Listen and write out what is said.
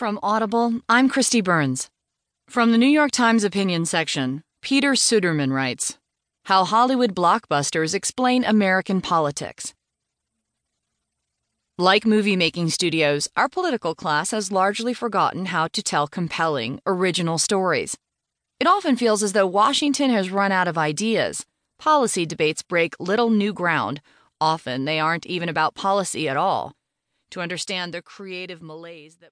From Audible, I'm Kristi Burns. From the New York Times opinion section, Peter Suderman writes How Hollywood blockbusters explain American politics. Like movie making studios, our political class has largely forgotten how to tell compelling, original stories. It often feels as though Washington has run out of ideas. Policy debates break little new ground. Often they aren't even about policy at all. To understand the creative malaise that